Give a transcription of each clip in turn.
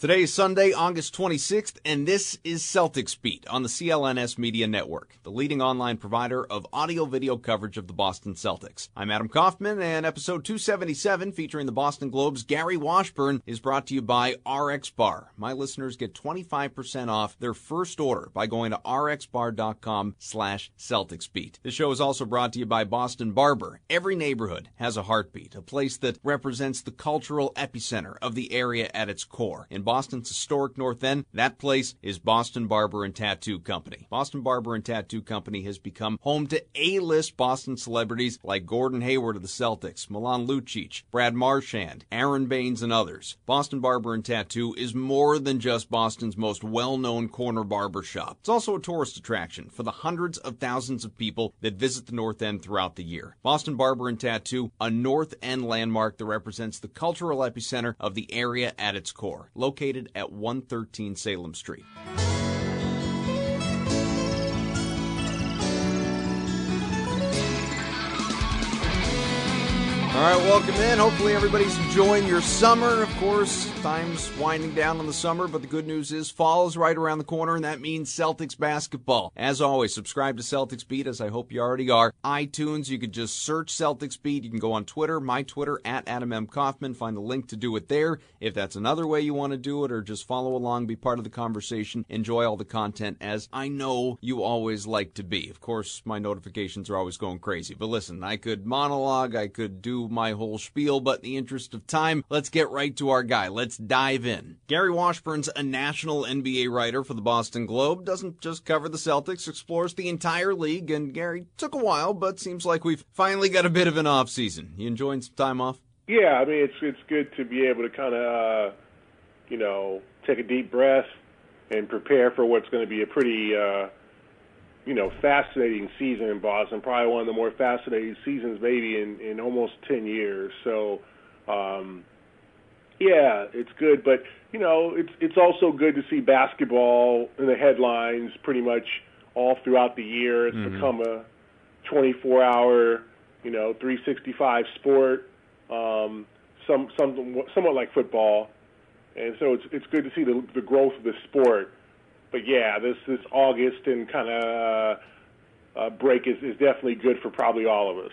Today is Sunday, August 26th, and this is Celtics Beat on the CLNS Media Network, the leading online provider of audio video coverage of the Boston Celtics. I'm Adam Kaufman, and episode 277, featuring the Boston Globe's Gary Washburn, is brought to you by RX Bar. My listeners get 25% off their first order by going to rxbar.com slash Celtics Beat. This show is also brought to you by Boston Barber. Every neighborhood has a heartbeat, a place that represents the cultural epicenter of the area at its core. In Boston's historic North End, that place is Boston Barber and Tattoo Company. Boston Barber and Tattoo Company has become home to A-list Boston celebrities like Gordon Hayward of the Celtics, Milan Lucic, Brad Marchand, Aron Baynes, and others. Boston Barber and Tattoo is more than just Boston's most well-known corner barber shop. It's also a tourist attraction for the hundreds of thousands of people that visit the North End throughout the year. Boston Barber and Tattoo, a North End landmark that represents the cultural epicenter of the area at its core. Located located at 113 Salem Street. All right, welcome in. Hopefully, everybody's enjoying your summer. Of course, time's winding down on the summer, but the good news is fall is right around the corner, and that means Celtics basketball. As always, subscribe to Celtics Beat, as I hope you already are. iTunes, you can just search Celtics Beat. You can go on Twitter, my Twitter, at Adam M. Kaufman. Find the link to do it there. If that's another way you want to do it, or just follow along, be part of the conversation, enjoy all the content, as I know you always like to be. Of course, my notifications are always going crazy. But listen, I could monologue, I could do my whole spiel, but in the interest of time, let's get right to our guy. Let's dive in. Gary Washburn's a national NBA writer for the Boston Globe, doesn't just cover the Celtics, explores the entire league, and Gary took a while, but seems like we've finally got a bit of an off season. You enjoying some time off? Yeah, I mean it's it's good to be able to kind of uh, you know take a deep breath and prepare for what's going to be a pretty uh, you know, fascinating season in Boston. Probably one of the more fascinating seasons maybe in in almost ten years. So, um, yeah, it's good. But you know, it's it's also good to see basketball in the headlines pretty much all throughout the year. It's mm-hmm. become a 24-hour, you know, 365 sport. Um, some some somewhat like football, and so it's it's good to see the the growth of the sport but yeah, this this August and kind of uh, break is, is definitely good for probably all of us.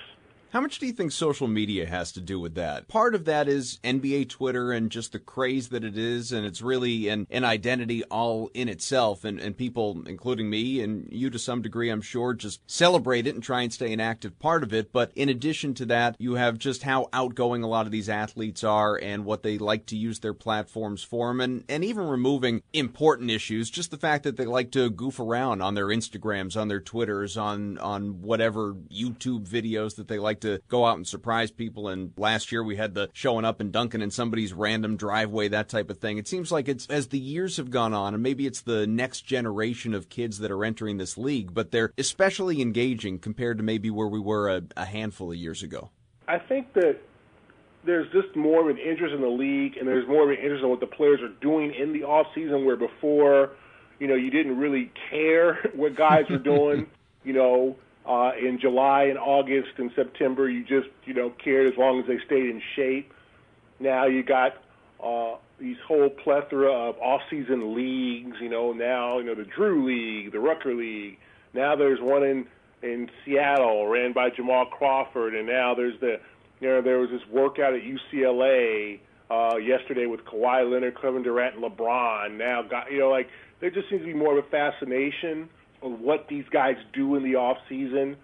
How much do you think social media has to do with that? Part of that is NBA Twitter and just the craze that it is, and it's really an, an identity all in itself. And, and people, including me and you to some degree, I'm sure, just celebrate it and try and stay an active part of it. But in addition to that, you have just how outgoing a lot of these athletes are and what they like to use their platforms for and, and even removing important issues, just the fact that they like to goof around on their Instagrams, on their Twitters, on, on whatever YouTube videos that they like like to go out and surprise people. And last year we had the showing up and dunking in somebody's random driveway, that type of thing. It seems like it's as the years have gone on, and maybe it's the next generation of kids that are entering this league, but they're especially engaging compared to maybe where we were a, a handful of years ago. I think that there's just more of an interest in the league, and there's more of an interest in what the players are doing in the off season. Where before, you know, you didn't really care what guys were doing. you know, uh, in July and August and September, you just you know cared as long as they stayed in shape. Now you got uh, these whole plethora of off-season leagues. You know now you know the Drew League, the Rucker League. Now there's one in in Seattle ran by Jamal Crawford, and now there's the you know there was this workout at UCLA uh, yesterday with Kawhi Leonard, Kevin Durant, and LeBron. Now got you know like there just seems to be more of a fascination on what these guys do in the off season.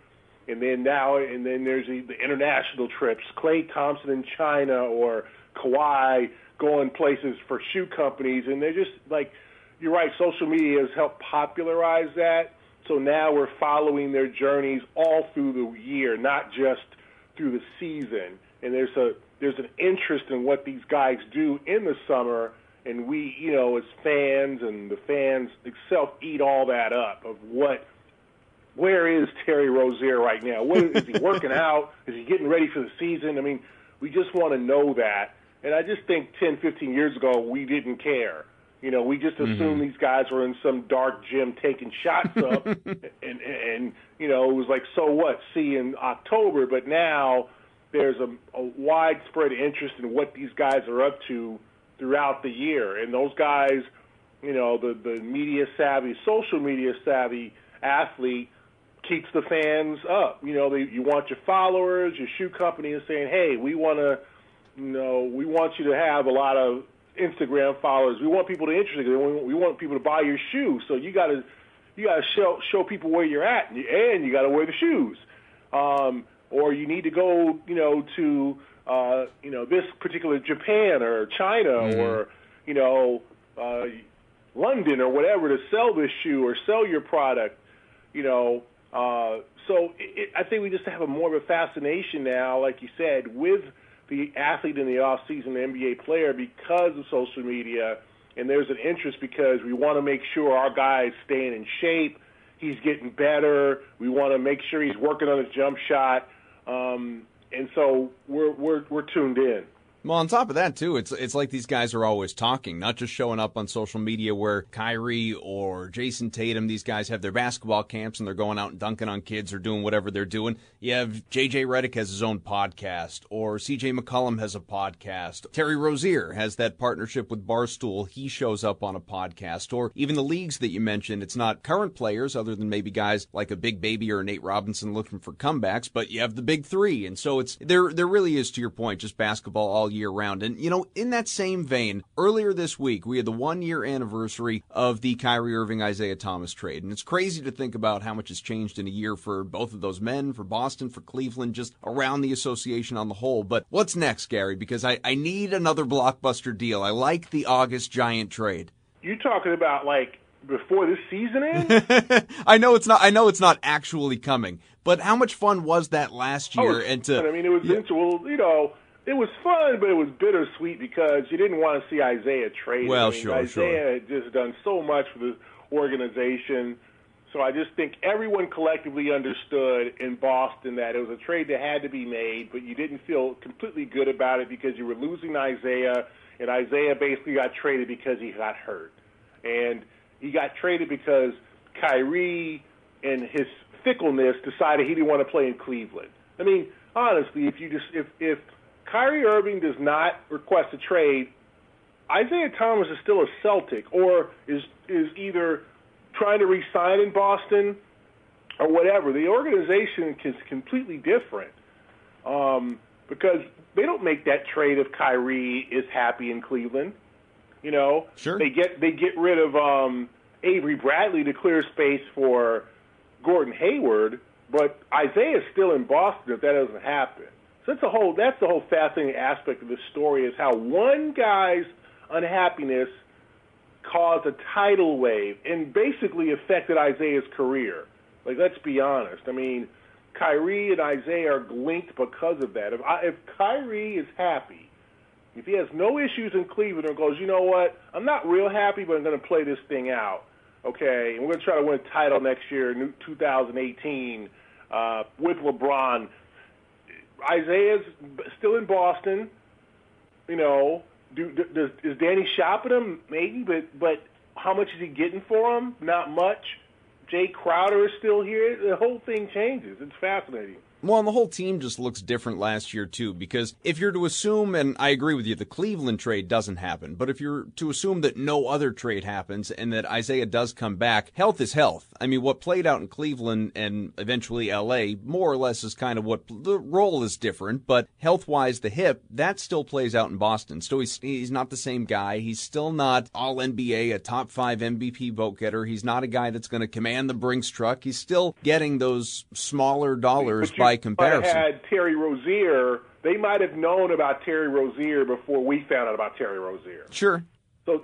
And then now, and then there's the, the international trips. Klay Thompson in China or Kawhi going places for shoe companies, and they're just like, you're right. Social media has helped popularize that. So now we're following their journeys all through the year, not just through the season. And there's a there's an interest in what these guys do in the summer and we, you know, as fans and the fans itself eat all that up of what, where is Terry Rozier right now? What, is he working out? Is he getting ready for the season? I mean, we just want to know that. And I just think 10, 15 years ago, we didn't care. You know, we just assumed mm-hmm. these guys were in some dark gym taking shots up, and, and and you know it was like, so what? See in October, but now there's a, a widespread interest in what these guys are up to throughout the year, and those guys, you know, the the media savvy, social media savvy athlete keeps the fans up. You know, they, you want your followers, your shoe company is saying, hey, we want to, you know, we want you to have a lot of Instagram followers. We want people to interested. We want people to buy your shoes. So you got to you got to show show people where you're at, and you, and you got to wear the shoes. Um, or you need to go, you know, to uh, you know this particular Japan or China mm-hmm. or you know uh, London or whatever to sell this shoe or sell your product. You know, uh, so it, it, I think we just have a more of a fascination now, like you said, with the athlete in the off season, the NBA player, because of social media and there's an interest because we want to make sure our guy's staying in shape. He's getting better. We want to make sure he's working on his jump shot, um, and so we're we're we're tuned in. Well, on top of that, too, it's it's like these guys are always talking, not just showing up on social media where Kyrie or Jayson Tatum, these guys have their basketball camps and they're going out and dunking on kids or doing whatever they're doing. You have JJ Redick has his own podcast, or CJ McCollum has a podcast. Terry Rozier has that partnership with Barstool. He shows up on a podcast, or even the leagues that you mentioned. It's not current players, other than maybe guys like a Big Baby or Nate Robinson looking for comebacks, but you have the big three, and so it's there. There really is, to your point, just basketball all year round. And, you know, in that same vein, earlier this week, we had the one year anniversary of the Kyrie Irving Isaiah Thomas trade. And it's crazy to think about how much has changed in a year for both of those men, for Boston, for Cleveland, just around the association on the whole. But what's next, Gary? Because I, I need another blockbuster deal. I like the August Giant trade. You're talking about like before this season ends? I know it's not. I know it's not actually coming. But how much fun was that last oh, year? Oh, and to I mean, it was yeah. Well, you know, it was fun, but it was bittersweet because you didn't want to see Isaiah traded. Well, I mean, sure, Isaiah sure. had just done so much for the organization. So I just think everyone collectively understood in Boston that it was a trade that had to be made, but you didn't feel completely good about it because you were losing Isaiah, and Isaiah basically got traded because he got hurt. And he got traded because Kyrie and his fickleness decided he didn't want to play in Cleveland. I mean, honestly, if you just if if Kyrie Irving does not request a trade, Isaiah Thomas is still a Celtic or is is either trying to resign in Boston or whatever. The organization is completely different um, because they don't make that trade if Kyrie is happy in Cleveland. You know, sure. they get they get rid of um, Avery Bradley to clear space for Gordon Hayward, but Isaiah is still in Boston if that doesn't happen. So that's the whole that's the whole fascinating aspect of this story is how one guy's unhappiness caused a tidal wave and basically affected Isaiah's career. Like let's be honest. I mean, Kyrie and Isaiah are linked because of that. If I, if Kyrie is happy, if he has no issues in Cleveland or goes, you know what, I'm not real happy, but I'm going to play this thing out. Okay, and we're going to try to win a title next year, 2018, uh, with LeBron Isaiah's still in Boston. You know, do, does is Danny shopping him? Maybe, but but how much is he getting for him? Not much. Jae Crowder is still here. The whole thing changes. It's fascinating. Well, and the whole team just looks different last year, too, because if you're to assume, and I agree with you, the Cleveland trade doesn't happen, but if you're to assume that no other trade happens and that Isaiah does come back, health is health. I mean, what played out in Cleveland and eventually LA more or less is kind of what the role is different, but health wise, the hip, that still plays out in Boston. So he's, he's not the same guy. He's still not all NBA, a top five MVP vote getter. He's not a guy that's going to command the Brinks truck. He's still getting those smaller dollars by by comparison. had Terry Rozier, they might have known about Terry Rozier before we found out about Terry Rozier. Sure. So,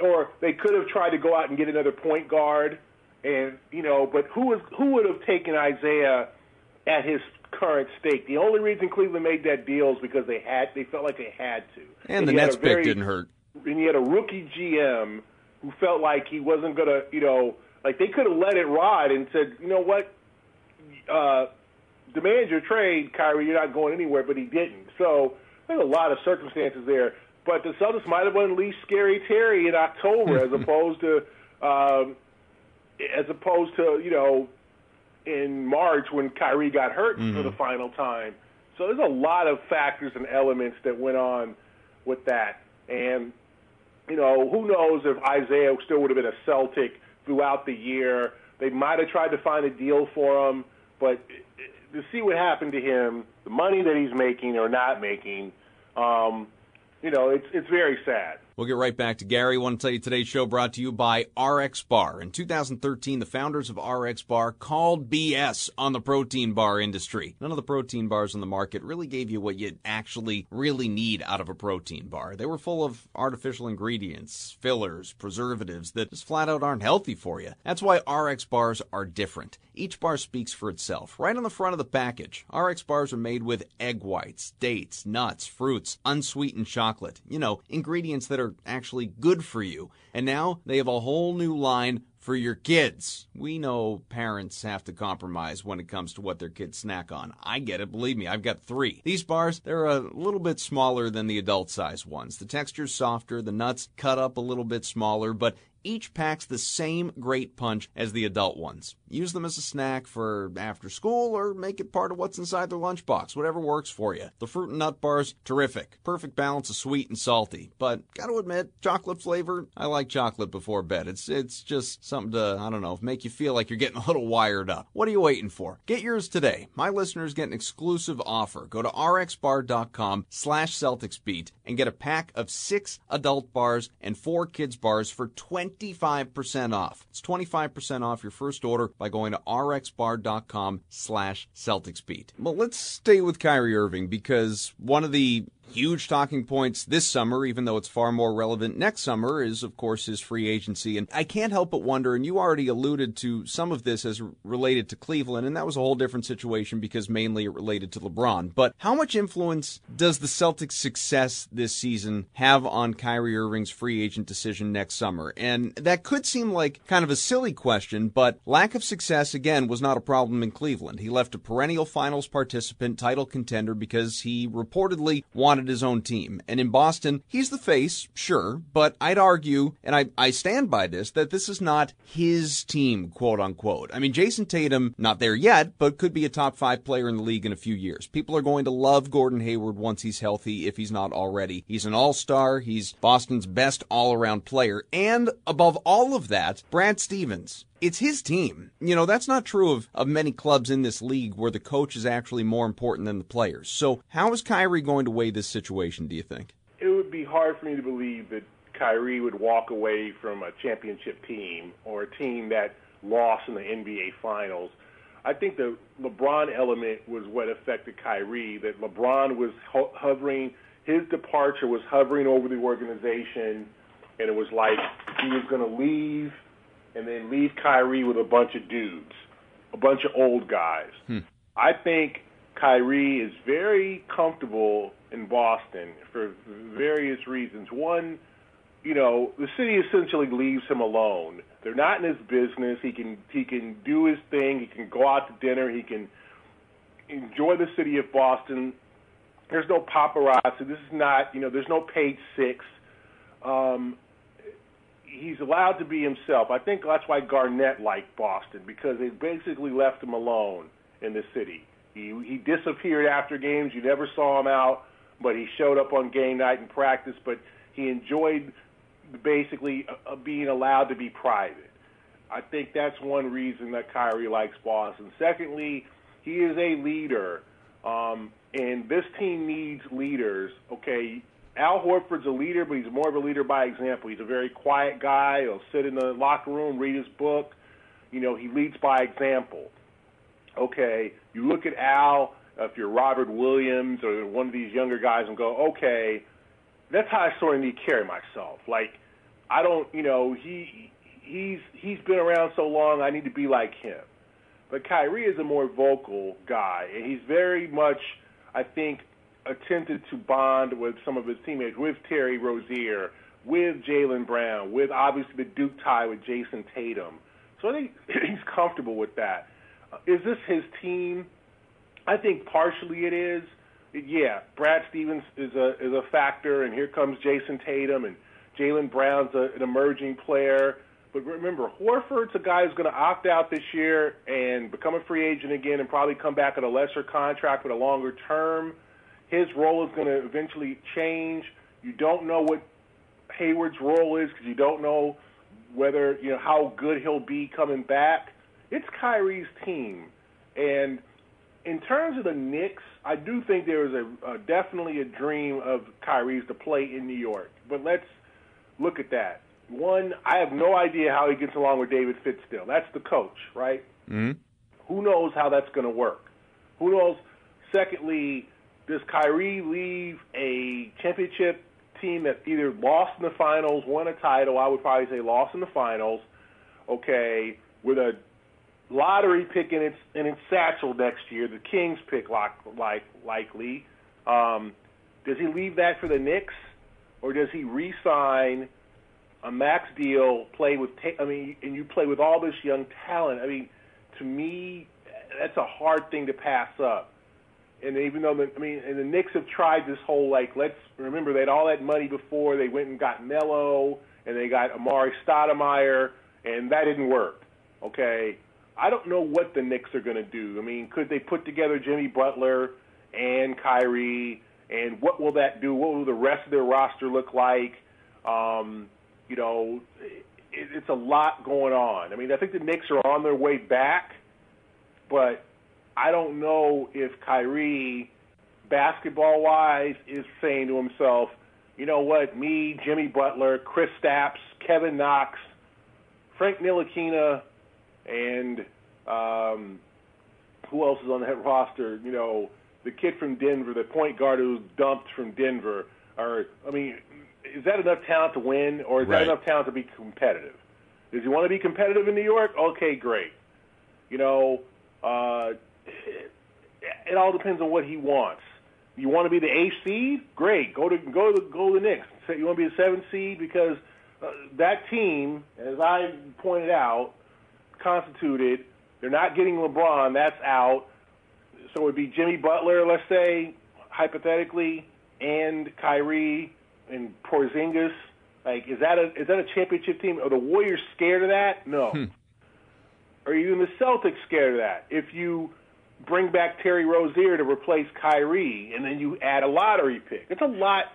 or they could have tried to go out and get another point guard, and you know, but who was who would have taken Isaiah at his current stake? The only reason Cleveland made that deal is because they had they felt like they had to. And, and the Nets pick didn't hurt. And you had a rookie GM who felt like he wasn't gonna, you know, like they could have let it ride and said, you know what, uh, demand your trade, Kyrie, you're not going anywhere, but he didn't. So there's a lot of circumstances there. But the Celtics might have unleashed Scary Terry in October as opposed to um, as opposed to you know in March when Kyrie got hurt mm-hmm. for the final time. So there's a lot of factors and elements that went on with that. And, you know, who knows if Isaiah still would have been a Celtic throughout the year. They might have tried to find a deal for him, but to see what happened to him, the money that he's making or not making, um, you know, it's it's very sad. We'll get right back to Gary. I want to tell you today's show brought to you by RX Bar. In 2013, the founders of RX Bar called BS on the protein bar industry. None of the protein bars on the market really gave you what you actually really need out of a protein bar. They were full of artificial ingredients, fillers, preservatives that just flat out aren't healthy for you. That's why RX bars are different. Each bar speaks for itself. Right on the front of the package, RX bars are made with egg whites, dates, nuts, fruits, unsweetened chocolate. You know, ingredients that are actually good for you. And now they have a whole new line for your kids. We know parents have to compromise when it comes to what their kids snack on. I get it, believe me, I've got three. These bars, they're a little bit smaller than the adult size ones. The texture's softer, the nuts cut up a little bit smaller, but each packs the same great punch as the adult ones. Use them as a snack for after school or make it part of what's inside their lunchbox, whatever works for you. The fruit and nut bars, terrific. Perfect balance of sweet and salty. But gotta admit, chocolate flavor, I like chocolate before bed. It's it's just something to, I don't know, make you feel like you're getting a little wired up. What are you waiting for? Get yours today. My listeners get an exclusive offer. Go to rxbar.com slash CelticsBeat and get a pack of six adult bars and four kids bars for 25% off. It's 25% off your first order by going to rxbar.com slash CelticsBeat. Well, let's stay with Kyrie Irving because one of the huge talking points this summer, even though it's far more relevant next summer, is of course his free agency. And I can't help but wonder, and you already alluded to some of this as related to Cleveland, and that was a whole different situation because mainly it related to LeBron. But how much influence does the Celtics' success this season have on Kyrie Irving's free agent decision next summer? And that could seem like kind of a silly question, but lack of success, again, was not a problem in Cleveland. He left a perennial finals participant, title contender, because he reportedly wanted his own team. And in Boston, he's the face, sure, but I'd argue, and I, I stand by this, that this is not his team, quote unquote. I mean, Jayson Tatum, not there yet, but could be a top five player in the league in a few years. People are going to love Gordon Hayward once he's healthy, if he's not already. He's an all star. He's Boston's best all around player. And above all of that, Brad Stevens it's his team. You know, that's not true of, of many clubs in this league where the coach is actually more important than the players. So, how is Kyrie going to weigh this situation, do you think? It would be hard for me to believe that Kyrie would walk away from a championship team or a team that lost in the NBA Finals. I think the LeBron element was what affected Kyrie, that LeBron was ho- hovering, his departure was hovering over the organization, and it was like he was going to leave and then leave Kyrie with a bunch of dudes, a bunch of old guys. Hmm. I think Kyrie is very comfortable in Boston for various reasons. One, you know, the city essentially leaves him alone. They're not in his business. He can he can do his thing. He can go out to dinner. He can enjoy the city of Boston. There's no paparazzi. This is not, you know, there's no page six. Um, he's allowed to be himself. I think that's why Garnett liked Boston because they basically left him alone in the city. He he disappeared after games. You never saw him out, but he showed up on game night and practice. But he enjoyed basically uh, uh, being allowed to be private. I think that's one reason that Kyrie likes Boston. Secondly, he is a leader, um, and this team needs leaders. Okay, Al Horford's a leader, but he's more of a leader by example. He's a very quiet guy. He'll sit in the locker room, read his book. You know, he leads by example. Okay, you look at Al, if you're Robert Williams or one of these younger guys, and go, okay, that's how I sort of need to carry myself. Like, I don't, you know, he he's he's been around so long, I need to be like him. But Kyrie is a more vocal guy, and he's very much, I think, attempted to bond with some of his teammates, with Terry Rozier, with Jaylen Brown, with obviously the Duke tie with Jayson Tatum. So I think he's comfortable with that. Is this his team? I think partially it is. Yeah, Brad Stevens is a is a factor, and here comes Jayson Tatum, and Jaylen Brown's a, an emerging player. But remember, Horford's a guy who's going to opt out this year and become a free agent again, and probably come back at a lesser contract with a longer term. His role is going to eventually change. You don't know what Hayward's role is because you don't know whether you know how good he'll be coming back. It's Kyrie's team, and in terms of the Knicks, I do think there is a, a definitely a dream of Kyrie's to play in New York. But let's look at that. One, I have no idea how he gets along with David Fizdale. That's the coach, right? Mm-hmm. Who knows how that's going to work? Who knows? Secondly, does Kyrie leave a championship team that either lost in the finals, won a title? I would probably say lost in the finals. Okay, with a lottery pick in its in its satchel next year, the Kings pick like like likely. Um, does he leave that for the Knicks, or does he re-sign a max deal? Play with I mean, and you play with all this young talent. I mean, to me, that's a hard thing to pass up. And even though the, I mean, and the Knicks have tried this whole like, let's remember they had all that money before they went and got Melo and they got Amar'e Stoudemire, and that didn't work. Okay, I don't know what the Knicks are going to do. I mean, could they put together Jimmy Butler and Kyrie, and what will that do? What will the rest of their roster look like? Um, you know, it, it's a lot going on. I mean, I think the Knicks are on their way back, but I don't know if Kyrie, basketball-wise, is saying to himself, you know what, me, Jimmy Butler, Kristaps, Kevin Knox, Frank Ntilikina, and um, who else is on that roster? You know, the kid from Denver, the point guard who was dumped from Denver. Or, I mean, is that enough talent to win, or is Right. that enough talent to be competitive? Does he want to be competitive in New York? Okay, great. You know, uh, it, it all depends on what he wants. You want to be the eighth seed? Great. Go to go to go to the Knicks. You want to be the seventh seed because uh, that team, as I pointed out, constituted. They're not getting LeBron. That's out. So it would be Jimmy Butler, let's say, hypothetically, and Kyrie and Porzingis. Like, is that a is that a championship team? Are the Warriors scared of that? No. Are you in the Celtics scared of that? If you bring back Terry Rozier to replace Kyrie, and then you add a lottery pick, it's a lot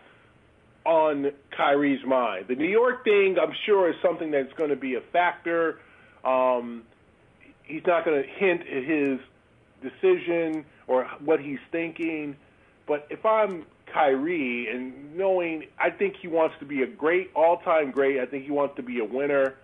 on Kyrie's mind. The New York thing, I'm sure, is something that's going to be a factor. Um, he's not going to hint at his decision or what he's thinking. But if I'm Kyrie and knowing, I think he wants to be a great, all-time great. I think he wants to be a winner.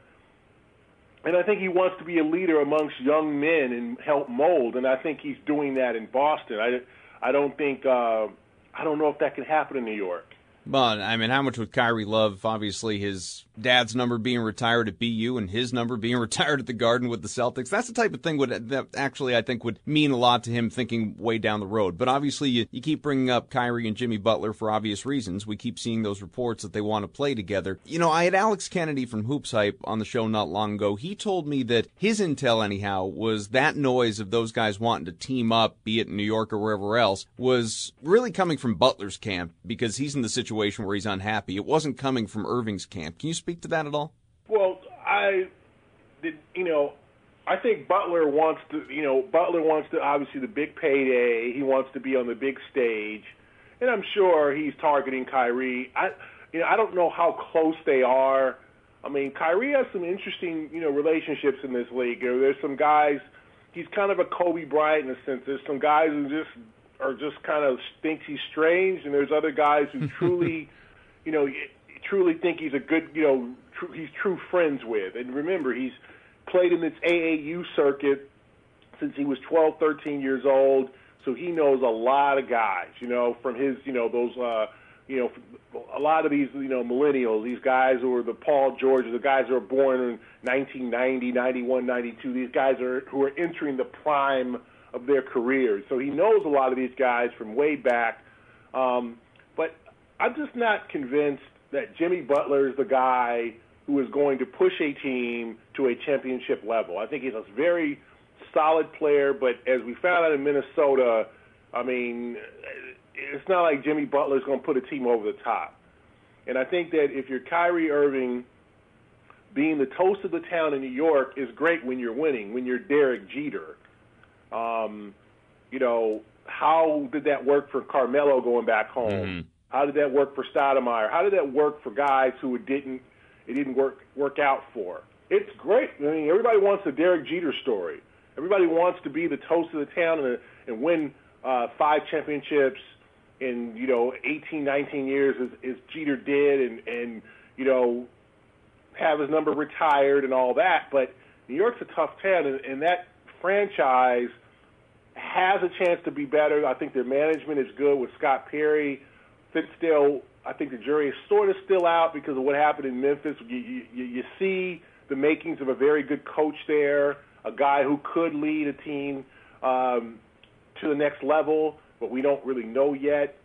And I think he wants to be a leader amongst young men and help mold. And I think he's doing that in Boston. I, I don't think, uh, I don't know if that can happen in New York. But I mean, how much would Kyrie love? Obviously, his dad's number being retired at BU and his number being retired at the Garden with the Celtics. That's the type of thing would that actually I think would mean a lot to him thinking way down the road. But obviously, you, you keep bringing up Kyrie and Jimmy Butler for obvious reasons. We keep seeing those reports that they want to play together. You know, I had Alex Kennedy from Hoops Hype on the show not long ago. He told me that his intel, anyhow, was that noise of those guys wanting to team up, be it in New York or wherever else, was really coming from Butler's camp because he's in the situation where he's unhappy. It wasn't coming from Irving's camp. Can you speak to that at all? Well, I did. You know, I think Butler wants to. You know, Butler wants to obviously the big payday. He wants to be on the big stage, and I'm sure he's targeting Kyrie. I, you know, I don't know how close they are. I mean, Kyrie has some interesting, you know, relationships in this league. There- There's some guys. He's kind of a Kobe Bryant in a sense. There's some guys who just are just kind of thinks he's strange, and there's other guys who truly, you know, truly think he's a good, you know, tr- he's true friends with. And remember, he's played in this AAU circuit since he was 12, 13 years old, so he knows a lot of guys, you know, from his, you know, those, uh, you know, a lot of these, you know, millennials, these guys who are the Paul George, the guys who are born in 1990, 91, 92, these guys are who are entering the prime of their careers. So he knows a lot of these guys from way back. Um, but I'm just not convinced that Jimmy Butler is the guy who is going to push a team to a championship level. I think he's a very solid player, but as we found out in Minnesota, I mean, it's not like Jimmy Butler is going to put a team over the top. And I think that if you're Kyrie Irving, being the toast of the town in New York is great when you're winning, when you're Derek Jeter. Um, you know, how did that work for Carmelo going back home? How did that work for Stoudemire? How did that work for guys who it didn't it didn't work work out for? It's great. I mean, everybody wants the Derek Jeter story. Everybody wants to be the toast of the town and, and win uh, five championships in you know 18, 19 years as, as Jeter did, and and you know have his number retired and all that. But New York's a tough town, and, and that franchise has a chance to be better. I think their management is good with Scott Perry. Fizdale, I think the jury is sort of still out because of what happened in Memphis. You, you, you see the makings of a very good coach there, a guy who could lead a team um, to the next level, but we don't really know yet.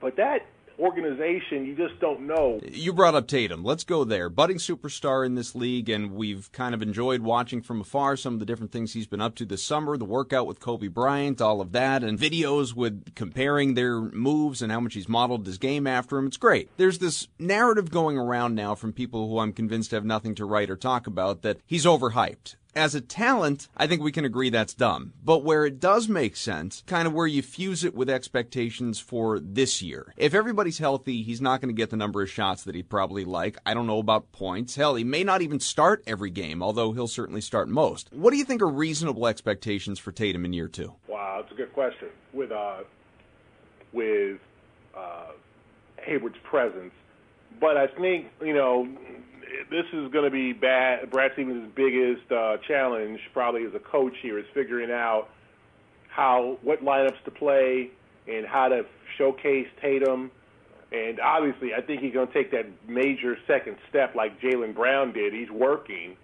But that organization, you just don't know. You brought up Tatum. Let's go there. Budding superstar in this league, and we've kind of enjoyed watching from afar some of the different things he's been up to this summer, the workout with Kobe Bryant, all of that, and videos with comparing their moves and how much he's modeled his game after him. It's great. There's this narrative going around now from people who I'm convinced have nothing to write or talk about that he's overhyped as a talent, I think we can agree that's dumb. But where it does make sense, kind of where you fuse it with expectations for this year. If everybody's healthy, he's not going to get the number of shots that he'd probably like. I don't know about points. Hell, he may not even start every game, although he'll certainly start most. What do you think are reasonable expectations for Tatum in year two? Wow, that's a good question. With uh, with uh, Hayward's presence, but I think you know this is going to be bad. Brad Stevens' biggest uh, challenge, probably as a coach here, is figuring out how what lineups to play and how to showcase Tatum. And obviously, I think he's going to take that major second step like Jaylen Brown did. He's working.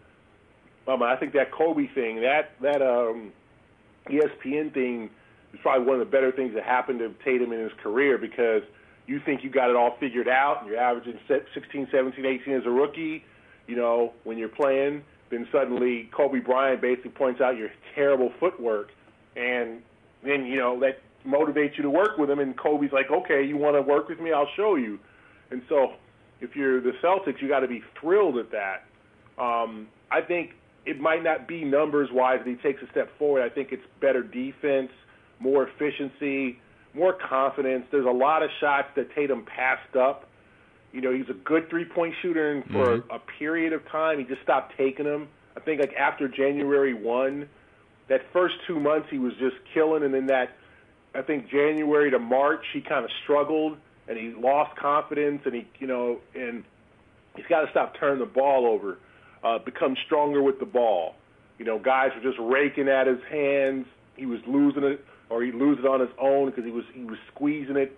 Um, I think that Kobe thing, that that um, ESPN thing, is probably one of the better things that happened to Tatum in his career because – you think you got it all figured out, and you're averaging 16, 17, 18 as a rookie, you know, when you're playing, then suddenly Kobe Bryant basically points out your terrible footwork, and then, you know, that motivates you to work with him, and Kobe's like, okay, you want to work with me? I'll show you. And so if you're the Celtics, you got to be thrilled at that. Um, I think it might not be numbers-wise that he takes a step forward. I think it's better defense, more efficiency, more confidence. There's a lot of shots that Tatum passed up. You know, he's a good three-point shooter, and for mm-hmm. a, a period of time, he just stopped taking them. I think like after January one, that first two months he was just killing, and then that I think January to March he kind of struggled and he lost confidence, and he you know, and he's got to stop turning the ball over, uh, become stronger with the ball. You know, guys were just raking at his hands. He was losing it or he'd lose it on his own because he was he was squeezing it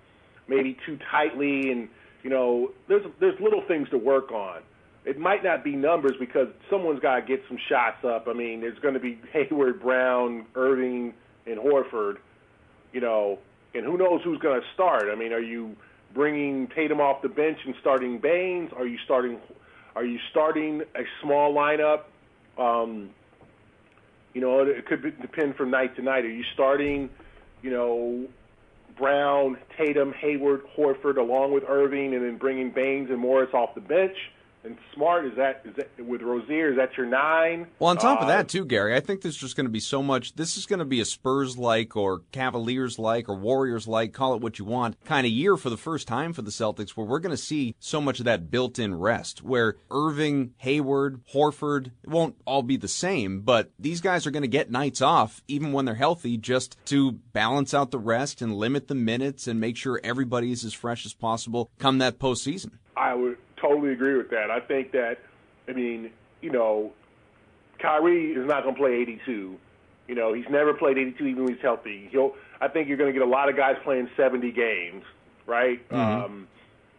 maybe too tightly, and you know there's there's little things to work on. It might not be numbers because someone's got to get some shots up. I mean, there's going to be Hayward, Brown, Irving, and Horford, you know, and who knows who's going to start. I mean, are you bringing Tatum off the bench and starting Baynes? Are you starting? Are you starting a small lineup? Um, you know, it could be, depend from night to night. Are you starting, you know, Brown, Tatum, Hayward, Horford, along with Irving, and then bringing Baynes and Morris off the bench? And Smart is that is that with Rozier is that your nine? Well, on top uh, of that too, Gary, I think there's just going to be so much. This is going to be a Spurs like or Cavaliers like or Warriors like, call it what you want, kind of year for the first time for the Celtics, where we're going to see so much of that built-in rest. Where Irving, Hayward, Horford it won't all be the same, but these guys are going to get nights off even when they're healthy, just to balance out the rest and limit the minutes and make sure everybody is as fresh as possible come that postseason. I would totally agree with that. I think that, I mean, you know, Kyrie is not going to play 82. You know, he's never played 82 even when he's healthy. He'll. I think you're going to get a lot of guys playing 70 games, right? Mm-hmm. Um,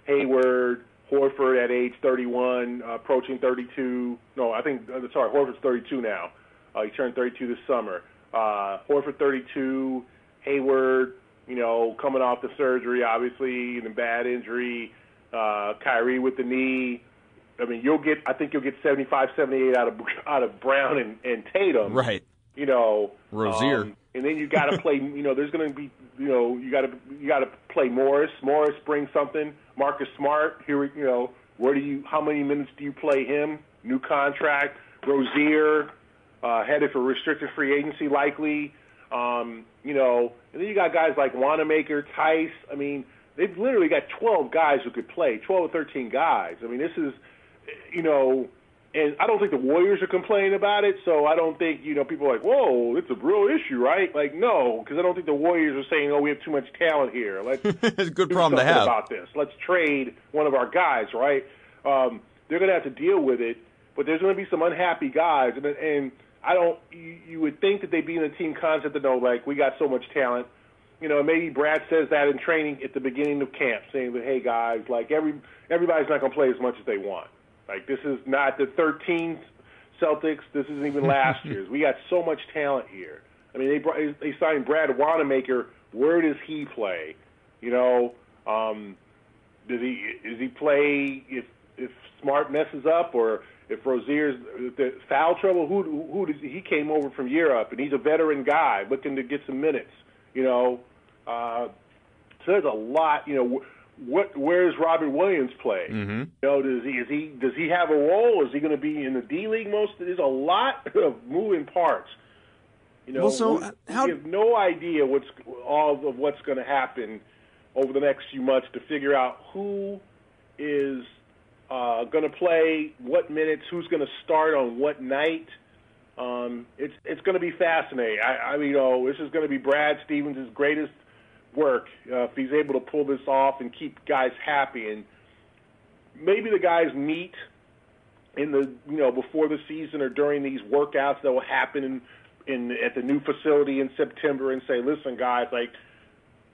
Hayward, Horford at age 31, uh, approaching 32. No, I think uh, sorry, Horford's 32 now. Uh, he turned 32 this summer. Uh, Horford 32, Hayward, you know, coming off the surgery, obviously, and a bad injury uh, Kyrie with the knee. I mean, you'll get. I think you'll get 75, 78 out of out of Brown and, and Tatum. Right. You know, Rozier. Um, and then you got to play. You know, there's going to be. You know, you got to you got to play Morris. Morris brings something. Marcus Smart. Here, you know, where do you? How many minutes do you play him? New contract. Rozier, uh, headed for restricted free agency likely. Um, you know, and then you got guys like Wanamaker, Theis. I mean, they've literally got 12 guys who could play, 12 or 13 guys. I mean, this is, you know, and I don't think the Warriors are complaining about it. So I don't think you know people are like, whoa, it's a real issue, right? Like, no, because I don't think the Warriors are saying, oh, we have too much talent here. Let's it's a good problem to have about this. Let's trade one of our guys, right? Um, they're going to have to deal with it, but there's going to be some unhappy guys, and and I don't. You, you would think that they'd be in the team concept to know, like, we got so much talent. You know, maybe Brad says that in training at the beginning of camp, saying that, hey guys, like every everybody's not going to play as much as they want. Like this is not the 13 Celtics. This isn't even last year's. We got so much talent here. I mean, they brought, they signed Brad Wanamaker. Where does he play? You know, um, does he does he play if if Smart messes up or if Rozier's the foul trouble? Who who does he came over from Europe and he's a veteran guy looking to get some minutes. You know, uh, so there's a lot. You know, what where does Robert Williams play? Mm-hmm. You know, does he is he does he have a role? Is he going to be in the D League most? There's a lot of moving parts. You know, well, so we, how, we have no idea what's all of what's going to happen over the next few months to figure out who is uh, going to play what minutes, who's going to start on what night. Um, it's it's going to be fascinating. I, I mean, you know, this is going to be Brad Stevens' greatest work uh, if he's able to pull this off and keep guys happy. And maybe the guys meet in the you know before the season or during these workouts that will happen in, in at the new facility in September and say, listen, guys, like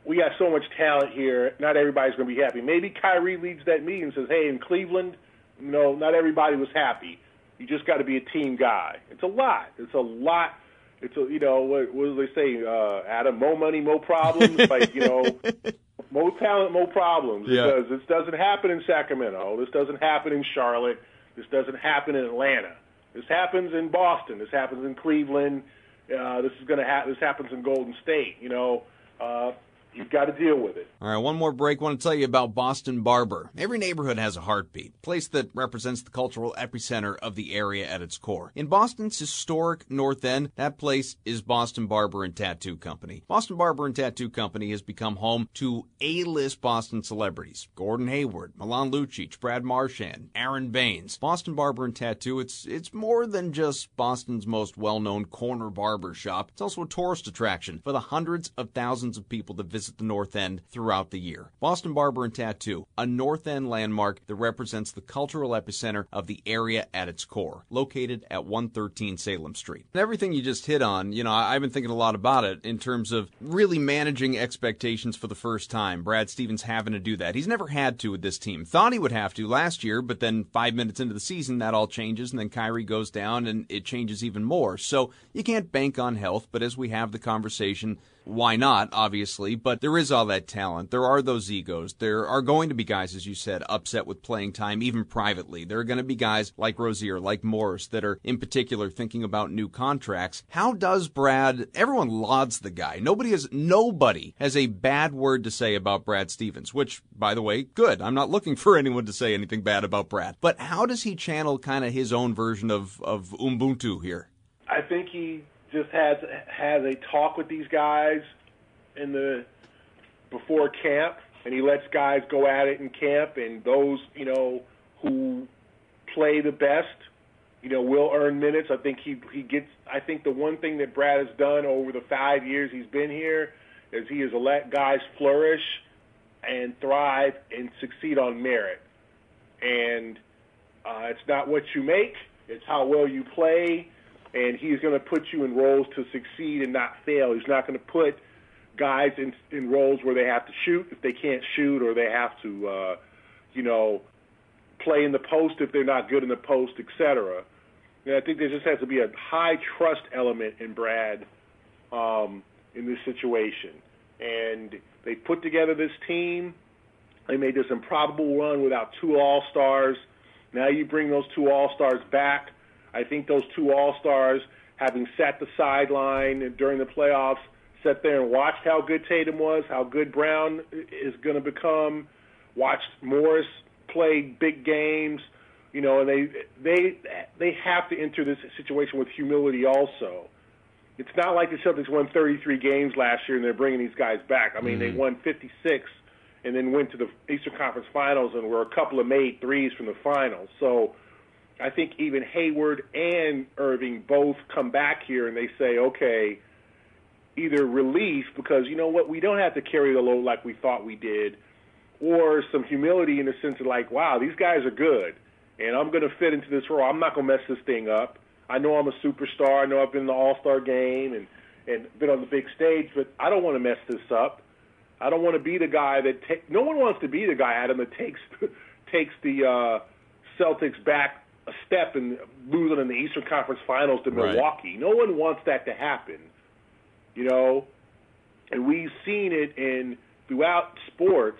we got so much talent here. Not everybody's going to be happy. Maybe Kyrie leads that meeting and says, hey, in Cleveland, you know, not everybody was happy. You just got to be a team guy. It's a lot. It's a lot it's a, you know what, what do they say? Uh, Adam, more money, more problems. like you know, more talent, more problems. Yeah. Because this doesn't happen in Sacramento. This doesn't happen in Charlotte. This doesn't happen in Atlanta. This happens in Boston. This happens in Cleveland. Uh, this is going to happen. This happens in Golden State. You know, uh, You've got to deal with it. All right, one more break. I want to tell you about Boston Barber. Every neighborhood has a heartbeat, place that represents the cultural epicenter of the area at its core. In Boston's historic North End, that place is Boston Barber and Tattoo Company. Boston Barber and Tattoo Company has become home to A-list Boston celebrities: Gordon Hayward, Milan Lucic, Brad Marchand, Aron Baynes. Boston Barber and Tattoo, it's it's more than just Boston's most well-known corner barber shop. It's also a tourist attraction for the hundreds of thousands of people that visit visit the North End throughout the year. Boston Barber and Tattoo, a North End landmark that represents the cultural epicenter of the area at its core, located at 113 Salem Street. Everything you just hit on, you know, I've been thinking a lot about it in terms of really managing expectations for the first time. Brad Stevens having to do that. He's never had to with this team. Thought he would have to last year, but then five minutes into the season, that all changes, and then Kyrie goes down, and it changes even more. So you can't bank on health, but as we have the conversation, why not, obviously, but there is all that talent. There are those egos. There are going to be guys, as you said, upset with playing time, even privately. There are going to be guys like Rozier, like Morris, that are in particular thinking about new contracts. How does Brad, everyone lauds the guy. Nobody has, nobody has a bad word to say about Brad Stevens, which, by the way, good. I'm not looking for anyone to say anything bad about Brad. But how does he channel kind of his own version of, of Ubuntu here? I think he just has has a talk with these guys in the before camp, and he lets guys go at it in camp, and those you know who play the best, you know, will earn minutes. I think he he gets. I think the one thing that Brad has done over the five years he's been here is he has let guys flourish and thrive and succeed on merit. And uh, it's not what you make; it's how well you play and he's going to put you in roles to succeed and not fail. He's not going to put guys in in roles where they have to shoot if they can't shoot, or they have to, uh, you know, play in the post if they're not good in the post, etc. And I think there just has to be a high trust element in Brad um, in this situation. And they put together this team. They made this improbable run without two All Stars. Now you bring those two All Stars back I think those two All Stars, having sat the sideline during the playoffs, sat there and watched how good Tatum was, how good Brown is going to become, watched Morris play big games, you know, and they they they have to enter this situation with humility also. It's not like the Celtics won 33 games last year and they're bringing these guys back. I mean, mm-hmm. they won 56 and then went to the Eastern Conference Finals and were a couple of made threes from the finals. So I think even Hayward and Irving both come back here and they say, okay, either relief because you know what, we don't have to carry the load like we thought we did, or some humility in the sense of like, wow, these guys are good, and I'm going to fit into this role. I'm not going to mess this thing up. I know I'm a superstar. I know I've been in the All Star game and and been on the big stage, but I don't want to mess this up. I don't want to be the guy that take. No one wants to be the guy, Adam, that takes takes the uh, Celtics back a step and losing in the Eastern Conference Finals to Milwaukee. Right. No one wants that to happen, you know. And we've seen it in throughout sports.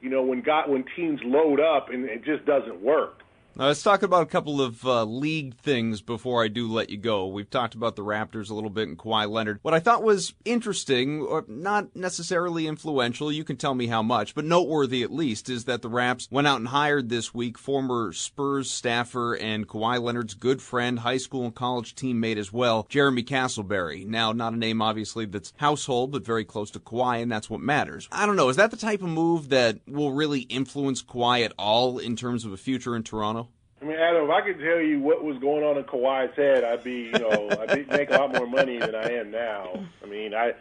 You know, when got when teams load up and it just doesn't work. Now, let's talk about a couple of uh, league things before I do let you go. We've talked about the Raptors a little bit and Kawhi Leonard. What I thought was interesting, or not necessarily influential, you can tell me how much, but noteworthy at least, is that the Raps went out and hired this week former Spurs staffer and Kawhi Leonard's good friend, high school and college teammate as well, Jeremy Castleberry. Now, not a name obviously that's household, but very close to Kawhi, and that's what matters. I don't know, is that the type of move that will really influence Kawhi at all in terms of a future in Toronto? I mean, Adam, if I could tell you what was going on in Kawhi's head, I'd be, you know, I'd make a lot more money than I am now. I mean, I,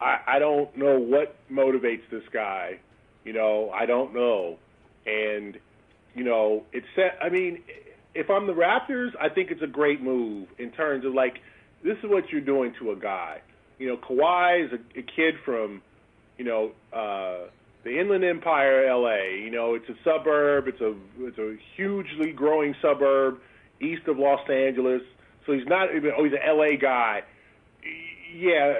I, I don't know what motivates this guy. You know, I don't know, and you know, it's. I mean, if I'm the Raptors, I think it's a great move in terms of like, this is what you're doing to a guy. You know, Kawhi is a, a kid from, you know. uh the Inland Empire, LA. You know, it's a suburb. It's a it's a hugely growing suburb east of Los Angeles. So he's not even oh he's an LA guy. Yeah,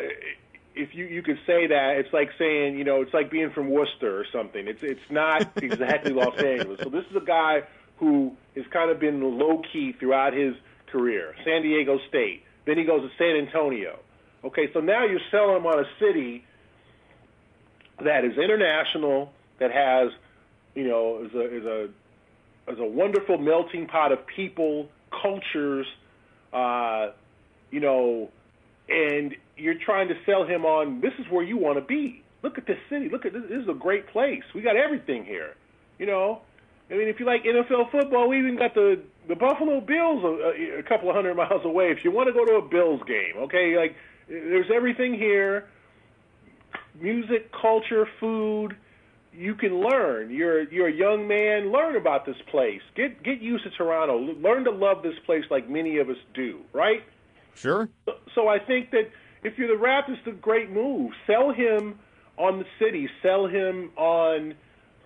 if you you could say that, it's like saying you know it's like being from Worcester or something. It's it's not exactly Los Angeles. So this is a guy who has kind of been low key throughout his career. San Diego State. Then he goes to San Antonio. Okay, so now you're selling him on a city that is international, that has, you know, is a is a is a wonderful melting pot of people, cultures, uh, you know, and you're trying to sell him on this is where you want to be. Look at this city. Look at this. This is a great place. We got everything here. You know, I mean, if you like NFL football, we even got the the Buffalo Bills a, a couple of hundred miles away. If you want to go to a Bills game, okay, like there's everything here music, culture, food. You can learn. You're you're a young man. Learn about this place. Get get used to Toronto. Learn to love this place like many of us do. Right? Sure. So, so I think that if you're the Raptors, it's a great move. Sell him on the city. Sell him on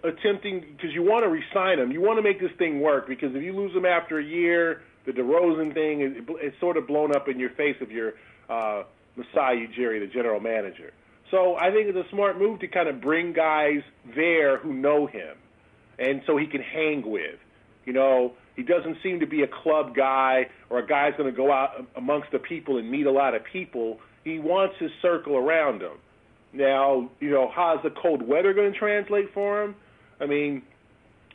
attempting because you want to resign him. You want to make this thing work because if you lose him after a year, the DeRozan thing is sort of blown up in your face of your uh, Masai Ujiri, the general manager. So I think it's a smart move to kind of bring guys there who know him, and so he can hang with. You know, he doesn't seem to be a club guy or a guy's going to go out amongst the people and meet a lot of people. He wants his circle around him. Now, you know, how's the cold weather going to translate for him? I mean,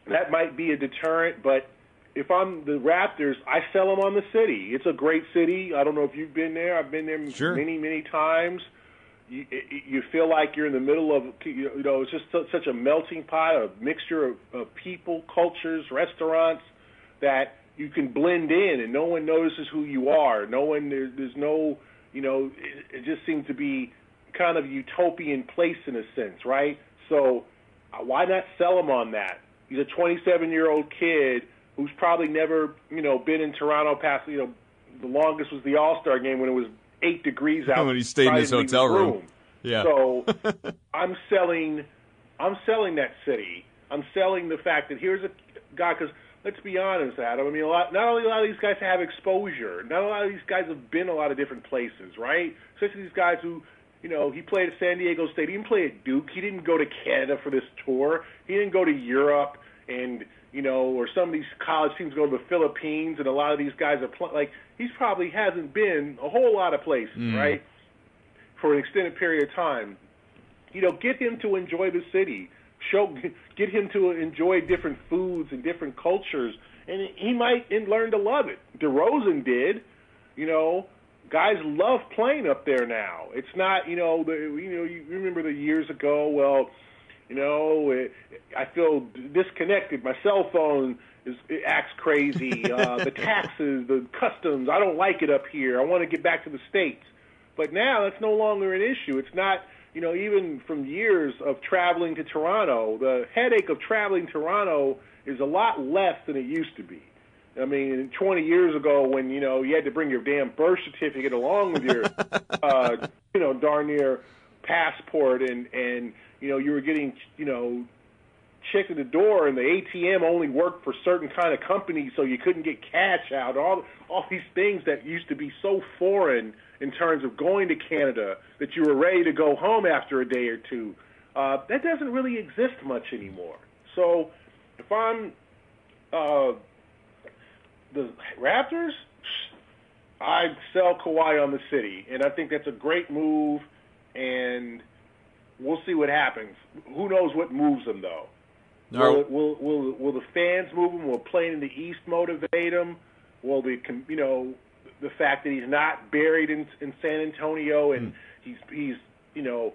that might be a deterrent, but if I'm the Raptors, I sell them on the city. It's a great city. I don't know if you've been there. I've been there sure. many, many times you, you feel like you're in the middle of you know it's just such a melting pot, a mixture of, of people, cultures, restaurants that you can blend in and no one notices who you are. No one there's, there's no you know it, it just seems to be kind of utopian place in a sense, right? So uh, why not sell him on that? He's a 27 year old kid who's probably never you know been in Toronto past you know the longest was the All Star game when it was eight degrees out. When he stayed in his hotel room. room. Yeah. So I'm selling, I'm selling that city. I'm selling the fact that here's a guy because let's be honest, Adam. I mean, a lot. Not only a lot of these guys have exposure. Not a lot of these guys have been a lot of different places, right? Especially these guys who, you know, he played at San Diego State. He didn't play at Duke. He didn't go to Canada for this tour. He didn't go to Europe and you know, or some of these college teams go to the Philippines, and a lot of these guys are pl- like he's probably hasn't been a whole lot of places, mm. right, for an extended period of time. You know, get him to enjoy the city. Show, get him to enjoy different foods and different cultures, and he might learn to love it. DeRozan did, you know. Guys love playing up there now. It's not, you know, the, you know, you remember the years ago. Well, You know, it, I feel disconnected. My cell phone is it acts crazy. Uh, the taxes, the customs, I don't like it up here. I want to get back to the states. But now that's no longer an issue. It's not, you know, even from years of traveling to Toronto, the headache of traveling to Toronto is a lot less than it used to be. I mean, 20 years ago, when you know you had to bring your damn birth certificate along with your, uh, you know, darn near passport, and and you know you were getting you know checked at the door, and the ATM only worked for certain kind of companies, so you couldn't get cash out. All all these things that used to be so foreign in terms of going to Canada that you were ready to go home after a day or two. Uh, that doesn't really exist much anymore. So if I'm uh, the Raptors, I'd sell Kawhi on the city, and I think that's a great move. And we'll see what happens. Who knows what moves them though? Will, will, will, will the fans move him? Will playing in the East motivate him? Will the you know the fact that he's not buried in, in San Antonio and mm. he's he's you know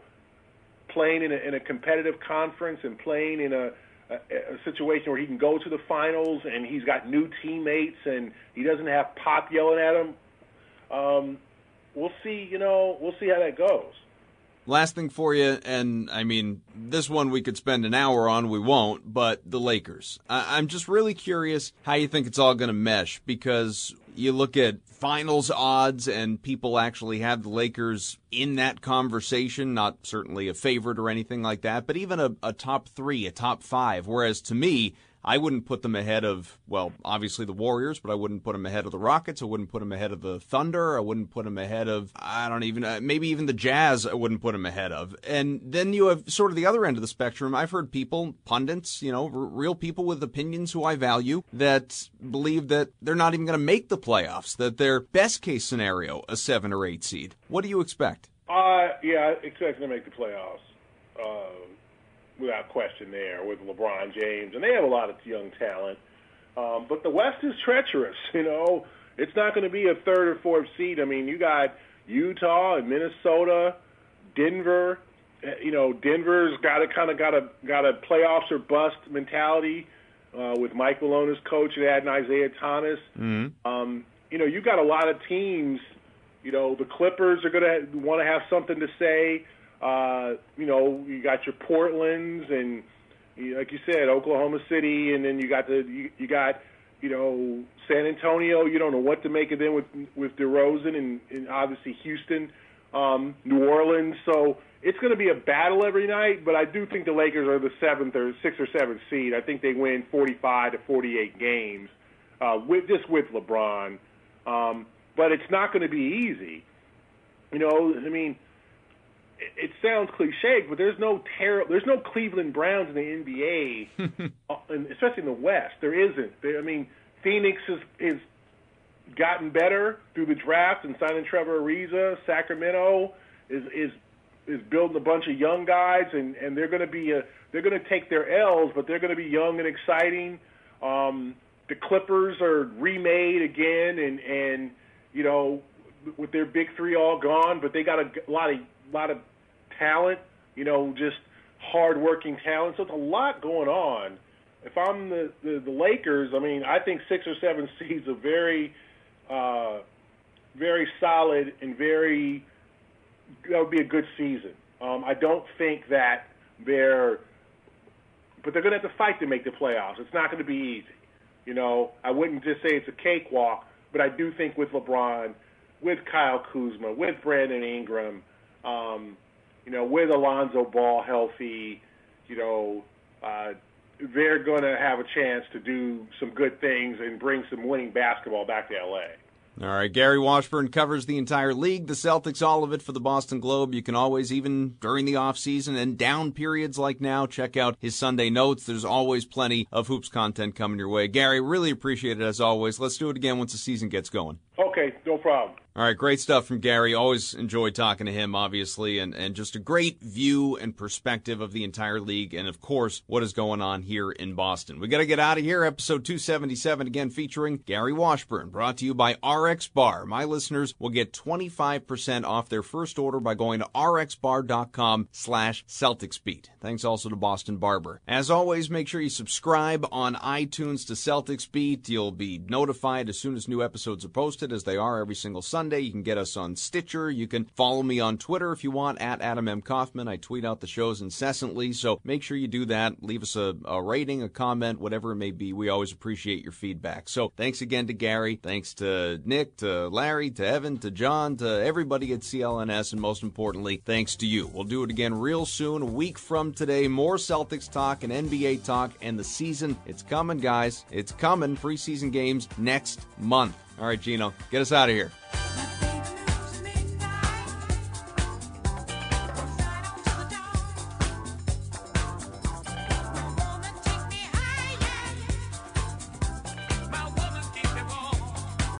playing in a, in a competitive conference and playing in a, a, a situation where he can go to the finals and he's got new teammates and he doesn't have Pop yelling at him. Um, we'll see. You know, we'll see how that goes. Last thing for you, and I mean, this one we could spend an hour on, we won't, but the Lakers. I- I'm just really curious how you think it's all going to mesh because you look at finals odds and people actually have the Lakers in that conversation, not certainly a favorite or anything like that, but even a, a top three, a top five. Whereas to me, I wouldn't put them ahead of, well, obviously the Warriors, but I wouldn't put them ahead of the Rockets. I wouldn't put them ahead of the Thunder. I wouldn't put them ahead of, I don't even, uh, maybe even the Jazz I wouldn't put them ahead of. And then you have sort of the other end of the spectrum. I've heard people, pundits, you know, r- real people with opinions who I value that believe that they're not even going to make the playoffs, that their best case scenario, a seven or eight seed. What do you expect? Uh, yeah, I expect them to make the playoffs. Uh, without question there with LeBron James, and they have a lot of young talent. Um, but the West is treacherous. You know, it's not going to be a third or fourth seed. I mean, you got Utah and Minnesota, Denver. Eh, you know, Denver's got a kind of got a got a playoffs or bust mentality uh, with Mike Malone as coach and adding Isaiah Thomas. Mm-hmm. Um, you know, you got a lot of teams. You know, the Clippers are going to want to have something to say. Uh, you know, you got your Portlands and like you said, Oklahoma City, and then you got the you, you got you know San Antonio. You don't know what to make of them with with DeRozan and, and obviously Houston, um, New Orleans. So it's going to be a battle every night. But I do think the Lakers are the seventh or sixth or seventh seed. I think they win 45 to 48 games uh, with just with LeBron. Um, but it's not going to be easy. You know, I mean it sounds cliche, but there's no ter- there's no Cleveland Browns in the NBA, uh, especially in the West. There isn't. I mean, Phoenix has is gotten better through the draft and signing Trevor Ariza. Sacramento is is is building a bunch of young guys, and and they're going to be a they're going to take their L's, but they're going to be young and exciting. Um, the Clippers are remade again, and and you know with their big three all gone, but they got a, a lot of lot of talent, you know, just hardworking talent. So it's a lot going on. If I'm the, the, the Lakers, I mean, I think six or seven seeds are very, uh, very solid and very. That would be a good season. Um, I don't think that they're, but they're going to have to fight to make the playoffs. It's not going to be easy. You know, I wouldn't just say it's a cakewalk, but I do think with LeBron, with Kyle Kuzma, with Brandon Ingram, um, you know, with Lonzo Ball healthy, you know, uh, they're going to have a chance to do some good things and bring some winning basketball back to LA. All right, Gary Washburn covers the entire league, the Celtics, all of it for the Boston Globe. You can always, even during the off season and down periods like now, check out his Sunday notes. There's always plenty of hoops content coming your way. Gary, really appreciate it as always. Let's do it again once the season gets going. Okay, no problem. All right, great stuff from Gary. Always enjoy talking to him, obviously, and, and just a great view and perspective of the entire league and, of course, what is going on here in Boston. We got to get out of here. Episode 277, again, featuring Gary Washburn, brought to you by RX Bar. My listeners will get 25% off their first order by going to rxbar.com slash CelticsBeat. Thanks also to Boston Barber. As always, make sure you subscribe on iTunes to Celtics Beat. You'll be notified as soon as new episodes are posted, as they are every single Sunday. Sunday. You can get us on Stitcher. You can follow me on Twitter if you want, at Adam M. Kaufman. I tweet out the shows incessantly, so make sure you do that. Leave us a, a rating, a comment, whatever it may be. We always appreciate your feedback. So thanks again to Gary. Thanks to Nick, to Larry, to Evan, to John, to everybody at CLNS, and most importantly, thanks to you. We'll do it again real soon, a week from today. More Celtics talk and NBA talk, and the season. It's coming, guys. It's coming. Preseason games next month. All right, Gino, get us out of here.